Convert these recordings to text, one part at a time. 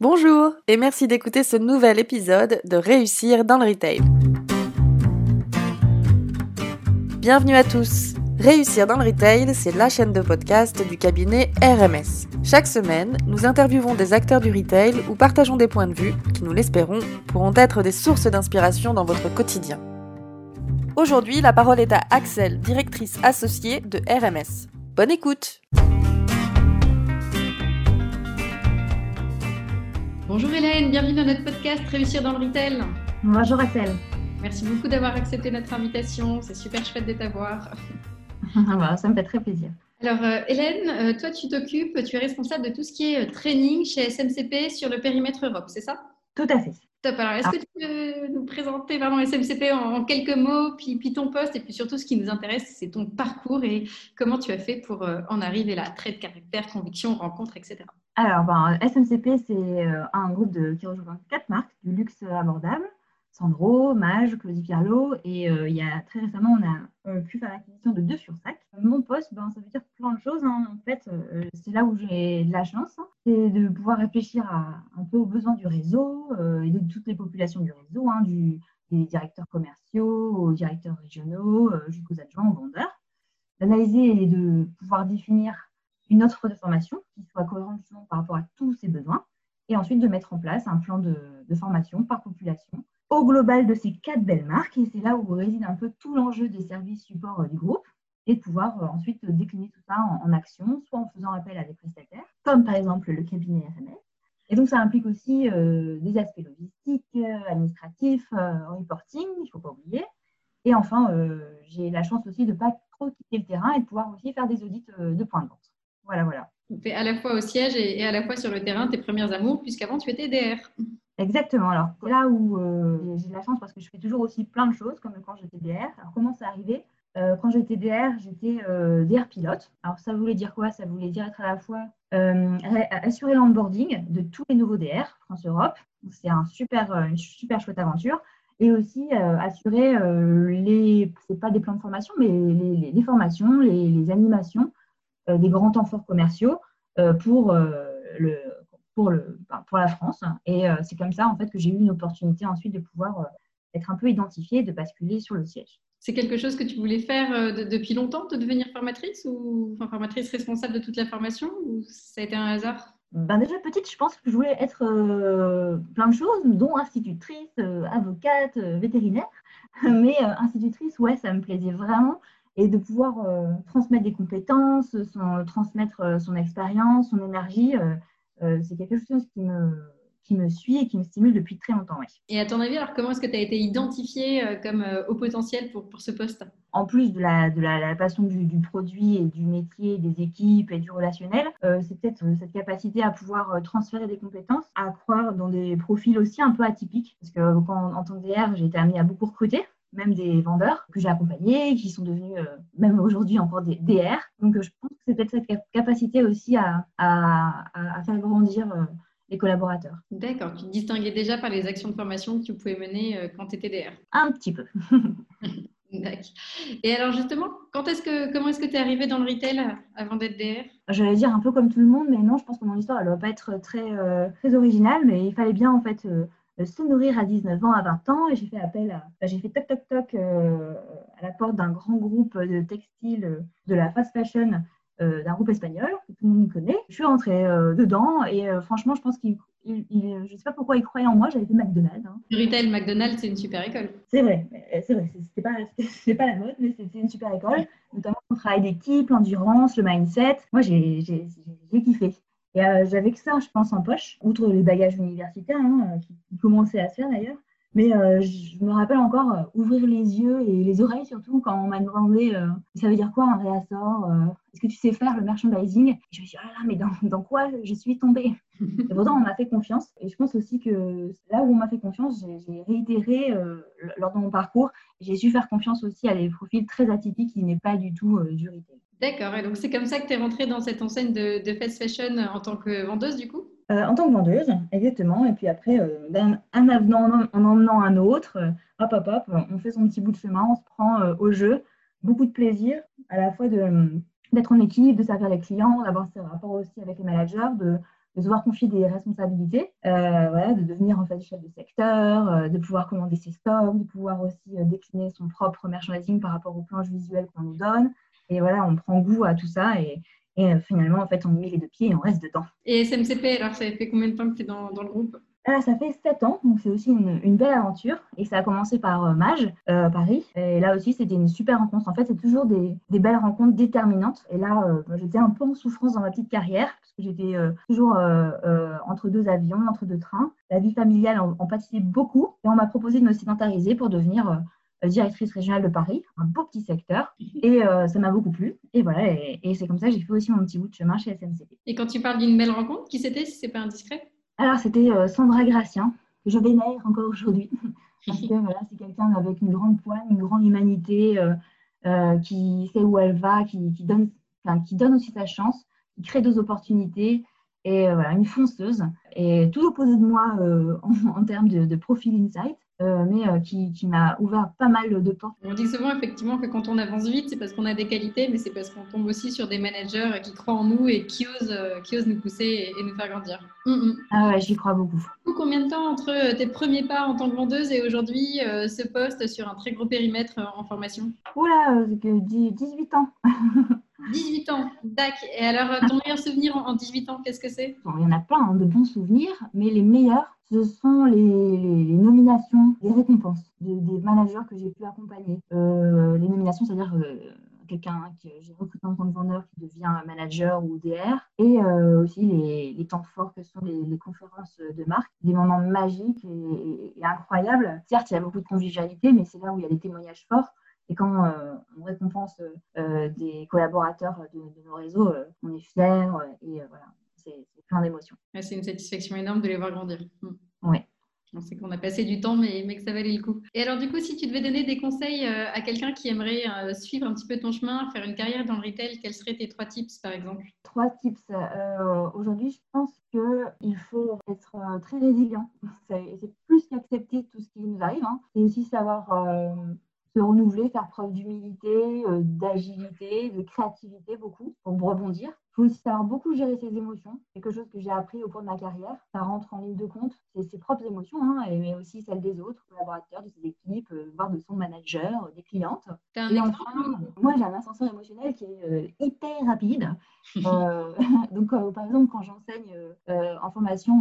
Bonjour et merci d'écouter ce nouvel épisode de Réussir dans le Retail. Bienvenue à tous. Réussir dans le Retail, c'est la chaîne de podcast du cabinet RMS. Chaque semaine, nous interviewons des acteurs du retail ou partageons des points de vue qui, nous l'espérons, pourront être des sources d'inspiration dans votre quotidien. Aujourd'hui, la parole est à Axel, directrice associée de RMS. Bonne écoute Bonjour Hélène, bienvenue dans notre podcast Réussir dans le retail. Bonjour Axel. Merci beaucoup d'avoir accepté notre invitation, c'est super chouette de t'avoir. Bah, ça me fait très plaisir. Alors euh, Hélène, euh, toi tu t'occupes, tu es responsable de tout ce qui est euh, training chez SMCP sur le périmètre Europe, c'est ça? Tout à fait. Top, alors est-ce que tu peux nous présenter vraiment SMCP en, quelques mots, puis, puis, ton poste, et puis surtout ce qui nous intéresse, c'est ton parcours et comment tu as fait pour en arriver là, trait de caractère, conviction, rencontre, etc. Alors, ben, SMCP, c'est euh, un groupe de, qui rejoint quatre marques du luxe abordable. Sandro, Mage, Claudie Pierlot. Et euh, il y a très récemment, on a pu faire l'acquisition de deux Fursac. Mon poste, ben, ça veut dire plein de choses. Hein. En fait, euh, c'est là où j'ai de la chance. Hein. C'est de pouvoir réfléchir un peu aux besoins du réseau et de toutes les populations du réseau, hein, des directeurs commerciaux aux directeurs régionaux jusqu'aux adjoints, aux vendeurs. D'analyser et de pouvoir définir une offre de formation qui soit cohérente par rapport à tous ces besoins, et ensuite de mettre en place un plan de, formation par population au global de ces quatre belles marques. Et c'est là où réside un peu tout l'enjeu des services support euh, du groupe et de pouvoir euh, ensuite décliner tout ça en, action, soit en faisant appel à des prestataires, comme par exemple le cabinet RMS. Et donc, ça implique aussi euh, des aspects logistiques, administratifs, reporting, il ne faut pas oublier. Et enfin, j'ai la chance aussi de ne pas trop quitter le terrain et de pouvoir aussi faire des audits de points de vente. Voilà, voilà. Es à la fois au siège et, à la fois sur le terrain tes premières amours, puisqu'avant tu étais DR. Exactement. Alors là où euh, j'ai de la chance parce que je fais toujours aussi plein de choses, comme quand j'étais DR. Alors comment ça arrivé? Euh, Quand j'étais DR, j'étais euh, DR pilote. Alors ça voulait dire quoi? Ça voulait dire être à la fois assurer l'onboarding de tous les nouveaux DR France-Europe. C'est un super, une super chouette aventure et aussi assurer les, c'est pas des plans de formation, mais les, formations, les, animations euh, des grands temps forts commerciaux euh, pour, euh, le, pour, le, pour la France. Et c'est comme ça en fait que j'ai eu une opportunité ensuite de pouvoir être un peu identifiée et de basculer sur le siège. C'est quelque chose que tu voulais faire depuis longtemps, de devenir formatrice ou formatrice responsable de toute la formation ou ça a été un hasard? Ben déjà petite, je pense que je voulais être plein de choses, dont institutrice, avocate, vétérinaire. Mais institutrice, ouais, ça me plaisait vraiment et de pouvoir euh, transmettre des compétences, transmettre euh, son expérience, son énergie, euh, c'est quelque chose qui me, qui me suit et qui me stimule depuis très longtemps. Et à ton avis, alors comment est-ce que tu as été identifié comme au potentiel pour, pour ce poste? En plus de la, de la, passion du, du, produit et du métier, des équipes et du relationnel, c'est peut-être cette capacité à pouvoir transférer des compétences, à croire dans des profils aussi un peu atypiques. Parce que quand, en tant que DR, j'ai été amenée à beaucoup recruter même des vendeurs que j'ai accompagnés, qui sont devenus euh, même aujourd'hui encore des DR. Donc euh, je pense que c'est peut-être cette capacité aussi à, à, à faire grandir euh, les collaborateurs. D'accord, tu te distinguais déjà par les actions de formation que tu pouvais mener quand tu étais DR Un petit peu. D'accord. Et alors justement, quand est-ce que, comment est-ce que tu es arrivé dans le retail avant d'être DR J'allais dire un peu comme tout le monde, mais non, je pense que mon histoire, elle ne va pas être très, très originale, mais il fallait bien en fait se nourrir à 19 ans, à 20 ans, et j'ai fait appel à, j'ai fait toc toc toc euh, à la porte d'un grand groupe de textile euh, de la fast fashion euh, d'un groupe espagnol que tout le monde connaît. Je suis rentrée dedans et franchement, je pense qu'il je ne sais pas pourquoi il croyait en moi, j'avais fait McDonald's. Hein. Retail, McDonald's, c'est une super école. C'est vrai, c'est vrai, c'était pas, pas la mode, mais c'était une super école, notamment le travail d'équipe, l'endurance, le mindset. Moi, j'ai kiffé. Et euh, j'avais que ça, je pense, en poche, outre les bagages universitaires, hein, euh, qui, commençaient à se faire d'ailleurs. Mais euh, je me rappelle encore ouvrir les yeux et les oreilles surtout quand on m'a demandé ça veut dire quoi un réassort Est-ce que tu sais faire le merchandising? Et Je me suis dit, oh là là, mais dans, dans quoi je suis tombée? Et pourtant, on m'a fait confiance. Et je pense aussi que là où on m'a fait confiance, j'ai réitéré lors de mon parcours. J'ai su faire confiance aussi à des profils très atypiques qui n'est pas du tout du retail. D'accord, et donc c'est comme ça que tu es rentrée dans cette enseigne de, fast fashion en tant que vendeuse du coup? Euh, En tant que vendeuse, exactement. Et puis après, euh, avenant en emmenant un autre, euh, hop, hop, hop, on fait son petit bout de chemin, on se prend au jeu. Beaucoup de plaisir, à la fois d'être en équipe, de servir les clients, d'avoir ces rapports aussi avec les managers, de, de devoir confier des responsabilités, voilà, de devenir en fait chef de secteur, de pouvoir commander ses stocks, de pouvoir aussi décliner son propre merchandising par rapport aux planches visuelles qu'on nous donne. Et voilà, on prend goût à tout ça et, et finalement, en fait, on met les deux pieds et on reste dedans. Et SMCP, alors ça fait combien de temps que tu es dans, dans le groupe? Ah, ça fait sept ans, donc c'est aussi une, belle aventure. Et ça a commencé par euh, Mage, euh, Paris. Et là aussi, c'était une super rencontre. En fait, c'est toujours des, belles rencontres déterminantes. Et là, euh, j'étais un peu en souffrance dans ma petite carrière, parce que j'étais toujours entre deux avions, entre deux trains. La vie familiale en, en pâtissait beaucoup. Et on m'a proposé de me sédentariser pour devenir directrice régionale de Paris, un beau petit secteur. Et ça m'a beaucoup plu. Et voilà, et, c'est comme ça que j'ai fait aussi mon petit bout de chemin chez SNCP. Et quand tu parles d'une belle rencontre, qui c'était, si c'est pas indiscret? Alors, c'était euh, Sandra Gracien, que je vénère encore aujourd'hui. Parce que voilà, c'est quelqu'un avec une grande poigne, une grande humanité, euh, euh, qui sait où elle va, qui, donne, qui donne aussi sa chance, qui crée des opportunités. Et voilà, une fonceuse. Et tout opposé de moi en, termes de, de profil insight. Euh, mais euh, qui, m'a ouvert pas mal de portes. On dit souvent effectivement que quand on avance vite, c'est parce qu'on a des qualités, mais c'est parce qu'on tombe aussi sur des managers qui croient en nous et qui osent, euh, qui osent nous pousser et, nous faire grandir. Mm, mm. Ah ouais, j'y crois beaucoup. Combien de temps entre tes premiers pas en tant que vendeuse et aujourd'hui ce poste sur un très gros périmètre en formation? Oula, 18 ans. 18 ans, dac. Et alors, ton meilleur souvenir en 18 ans, qu'est-ce que c'est? Il y en a plein hein, de bons souvenirs, mais les meilleurs, ce sont les, nominations, les récompenses des managers que j'ai pu accompagner. Euh, les nominations, c'est-à-dire euh, quelqu'un que j'ai recruté en tant que vendeur qui devient manager ou DR, et euh, aussi les, temps forts que sont les, conférences de marque, des moments magiques et, incroyables. Certes, il y a beaucoup de convivialité, mais c'est là où il y a des témoignages forts. Et quand on récompense des collaborateurs de, de nos réseaux, on est fiers et voilà, c'est plein d'émotions. c'est une satisfaction énorme de les voir grandir. Hmm. Oui. On sait qu'on a passé du temps, mais, mais, que ça valait le coup. Et alors, du coup, si tu devais donner des conseils euh, à quelqu'un qui aimerait euh, suivre un petit peu ton chemin, faire une carrière dans le retail, quels seraient tes trois tips, par exemple? Trois tips. Euh, aujourd'hui, je pense qu'il faut être très résilient. C'est plus qu'accepter tout ce qui nous arrive. Hein. C'est aussi savoir se renouveler, faire preuve d'humilité, d'agilité, de créativité beaucoup pour rebondir. Il faut aussi savoir beaucoup gérer ses émotions, quelque chose que j'ai appris au cours de ma carrière. Ça rentre en ligne de compte, c'est ses propres émotions, hein, mais aussi celles des autres collaborateurs, de ses équipes, euh, voire de son manager, des clientes. Et enfin, moi j'ai un ascenseur émotionnel qui est euh, hyper rapide. Euh, donc par exemple, quand j'enseigne en formation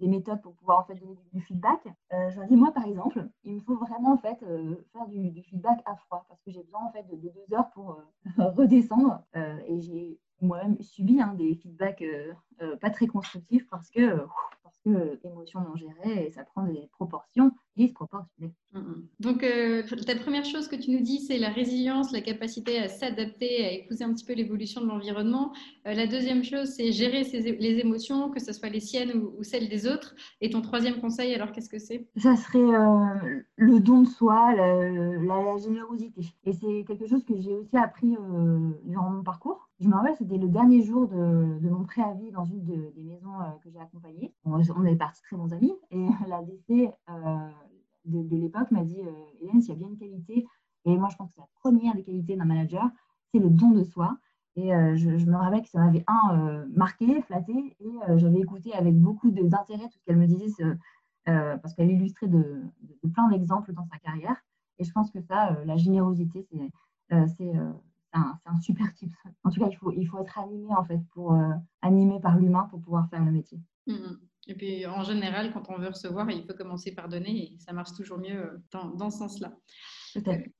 des méthodes pour pouvoir en fait donner du, feedback, je leur dis moi par exemple, il me faut vraiment en fait faire du, feedback à froid parce que j'ai besoin en fait de, de deux heures pour redescendre et j'ai moi-même subi hein, des feedbacks euh, euh, pas très constructifs parce que, euh, parce que émotion non gérée et ça prend des proportions disproportionnées. Mm, mm. Donc, la première chose que tu nous dis, c'est la résilience, la capacité à s'adapter, à épouser un petit peu l'évolution de l'environnement. la deuxième chose, c'est gérer les émotions, que ce soit les siennes ou, celles des autres. Et ton troisième conseil, alors qu'est-ce que c'est? Ça serait le don de soi, la, générosité. Et c'est quelque chose que j'ai aussi appris durant mon parcours. Je me rappelle, c'était le dernier jour de, mon préavis dans une des maisons euh, que j'ai accompagnées. On, est partis très bons amis et la DC euh, de, l'époque m'a dit euh, Hélène, s'il y a bien une qualité, et moi je pense que c'est la première des qualités d'un manager, c'est le don de soi. Et je, me rappelle que ça m'avait un marqué, flatté, et j'avais écouté avec beaucoup d'intérêt tout ce qu'elle me disait, parce qu'elle illustrait de plein d'exemples dans sa carrière. Et je pense que ça, la générosité, c'est c'est un, super type. En tout cas, il faut, il faut être animé en fait pour euh, animé par l'humain pour pouvoir faire le métier. Mmh, mmh. Et puis en général, quand on veut recevoir, il faut commencer par donner et ça marche toujours mieux euh, dans, dans ce sens-là.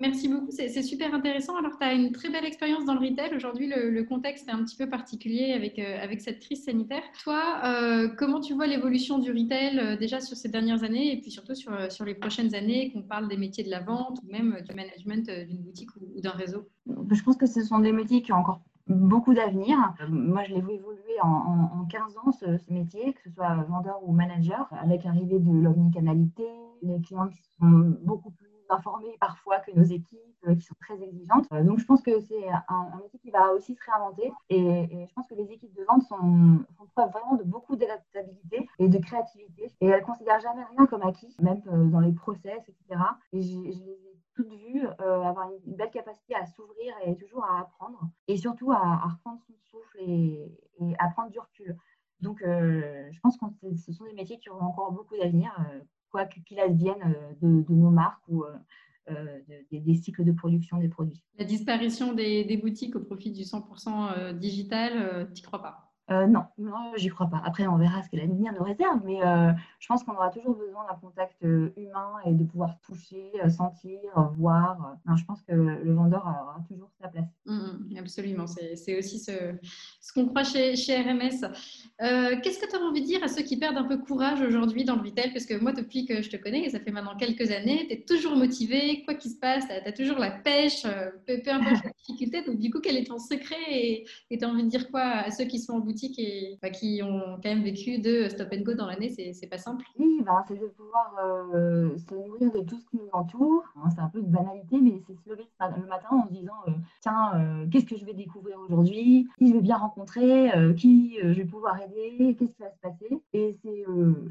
Merci beaucoup, c'est super intéressant. Alors, tu as une très belle expérience dans le retail. Aujourd'hui, le, contexte est un petit peu particulier avec, euh, avec cette crise sanitaire. Toi, euh, comment tu vois l'évolution du retail euh, déjà sur ces dernières années et puis surtout sur, sur les prochaines années, qu'on parle des métiers de la vente ou même du management d'une boutique ou, d'un réseau? Je pense que ce sont des métiers qui ont encore beaucoup d'avenir. Moi, je l'ai vu évoluer en, 15 ans, ce, métier, que ce soit vendeur ou manager, avec l'arrivée de l'omnicanalité, les clients qui sont beaucoup plus informés parfois que nos équipes euh, qui sont très exigeantes. Euh, donc je pense que c'est un, métier qui va aussi se réinventer et, je pense que les équipes de vente sont, font preuve vraiment de beaucoup d'adaptabilité et de créativité et elles ne considèrent jamais rien comme acquis, même euh, dans les process, etc. Et je, les ai toutes vues avoir une belle capacité à s'ouvrir et toujours à apprendre et surtout à, reprendre son souffle et, à prendre du recul. Donc, je pense que ce sont des métiers qui auront encore beaucoup d'avenir, quoi qu'il advienne de, de, nos marques ou des, cycles de production des produits. La disparition des, des boutiques au profit du 100% digital, tu n'y crois pas euh, non, non, j'y crois pas. Après, on verra ce que l'avenir nous réserve, mais euh, je pense qu'on aura toujours besoin d'un contact euh, humain et de pouvoir toucher, sentir, voir. je pense que le vendeur aura toujours sa place. Mmh, mmh, absolument, c'est aussi ce, qu'on croit chez, RMS. Qu'est-ce que tu as envie de dire à ceux qui perdent un peu courage aujourd'hui dans le retail? Parce que moi, depuis que je te connais, et ça fait maintenant quelques années, tu es toujours motivé, quoi qu'il se passe, tu as, toujours la pêche, peu, importe les difficultés. Donc, du coup, quel est ton secret Et tu as envie de dire quoi à ceux qui sont en boutique? Bah, qui ont quand même vécu de stop and go dans l'année, c'est pas simple. Oui, bah, c'est de pouvoir euh, se nourrir de tout ce qui nous entoure. Hein, c'est un peu de banalité, mais c'est se lever le matin en se disant euh, tiens, euh, qu'est-ce que je vais découvrir aujourd'hui? Qui je vais bien rencontrer? Qui je vais pouvoir aider? Qu'est-ce qui va se passer? Et c'est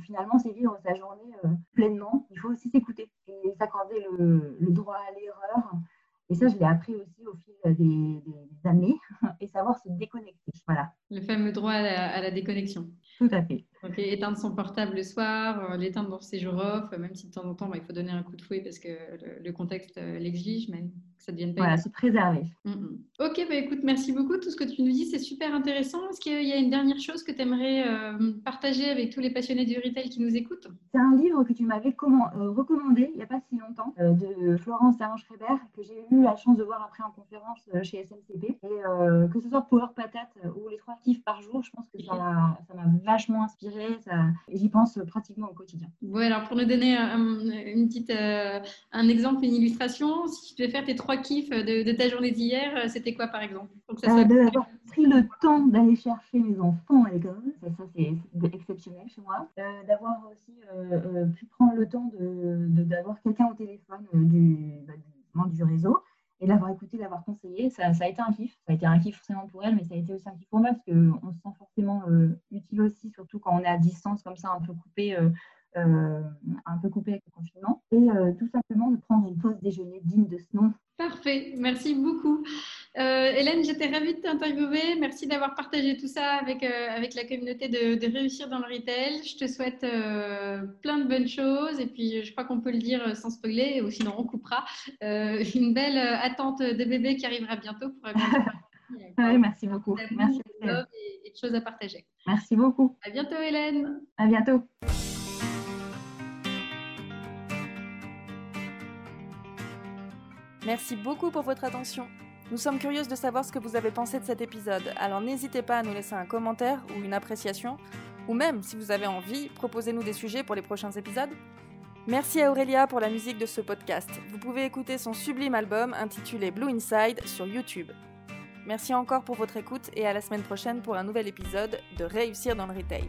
finalement, c'est vivre sa journée pleinement. Il faut aussi s'écouter et s'accorder le, le droit à l'erreur. Et ça, je l'ai appris aussi au fil des, des, années et savoir se déconnecter. Voilà. Le fameux droit à la, déconnexion. Tout à fait. Donc, éteindre son portable le soir, euh, l'éteindre dans ses jours off, même si de temps en temps, bah, il faut donner un coup de fouet parce que le, contexte euh, l'exige, mais que ça devienne pas. Voilà, se préserver. Mm, mm. Ok, bah, écoute, merci beaucoup. Tout ce que tu nous dis, c'est super intéressant. Est-ce qu'il y a une dernière chose que tu aimerais euh, partager avec tous les passionnés du retail qui nous écoutent? C'est un livre que tu m'avais recommandé il n'y a pas si longtemps, de Florence Serran-Schreiber, que j'ai eu la chance de voir après en conférence chez SMCP. Et que ce soit Power Patate ou les trois kiffs par jour, je pense que ça m'a vachement inspiré j'y pense pratiquement au quotidien. Oui, alors pour nous donner un, une petite, euh, un exemple, une illustration, si tu devais faire tes trois kiffs de, ta journée d'hier, euh, c'était quoi par exemple? Euh, D'avoir pris le temps d'aller chercher mes enfants à l'école, ça, c'est exceptionnel chez moi. d'avoir aussi pu prendre le temps d'avoir de, quelqu'un au téléphone du, bah, du, réseau et l'avoir écouté, l'avoir conseillé, ça, ça, a été un kiff. Ça a été un kiff forcément pour elle, mais ça a été aussi un kiff pour moi parce qu'on se sent forcément euh, utile aussi, surtout quand on est à distance comme ça, un peu coupé, euh, euh, un peu coupé avec le confinement. Et tout simplement de prendre une pause déjeuner digne de ce nom. Parfait, merci beaucoup. Euh, Hélène, j'étais ravie de t'interviewer. Merci d'avoir partagé tout ça avec, euh, avec la communauté de, Réussir dans le Retail. Je te souhaite euh, plein de bonnes choses et puis je crois qu'on peut le dire sans spoiler ou sinon on coupera. une belle attente de bébé qui arrivera bientôt. Pour oui, merci beaucoup. Merci. Et, et de choses à partager. Merci beaucoup. À bientôt Hélène. À bientôt. Merci beaucoup pour votre attention. Nous sommes curieuses de savoir ce que vous avez pensé de cet épisode, alors n'hésitez pas à nous laisser un commentaire ou une appréciation, ou même, si vous avez envie, proposez-nous des sujets pour les prochains épisodes. Merci à Aurélia pour la musique de ce podcast. Vous pouvez écouter son sublime album intitulé Blue Inside sur YouTube. Merci encore pour votre écoute et à la semaine prochaine pour un nouvel épisode de Réussir dans le Retail.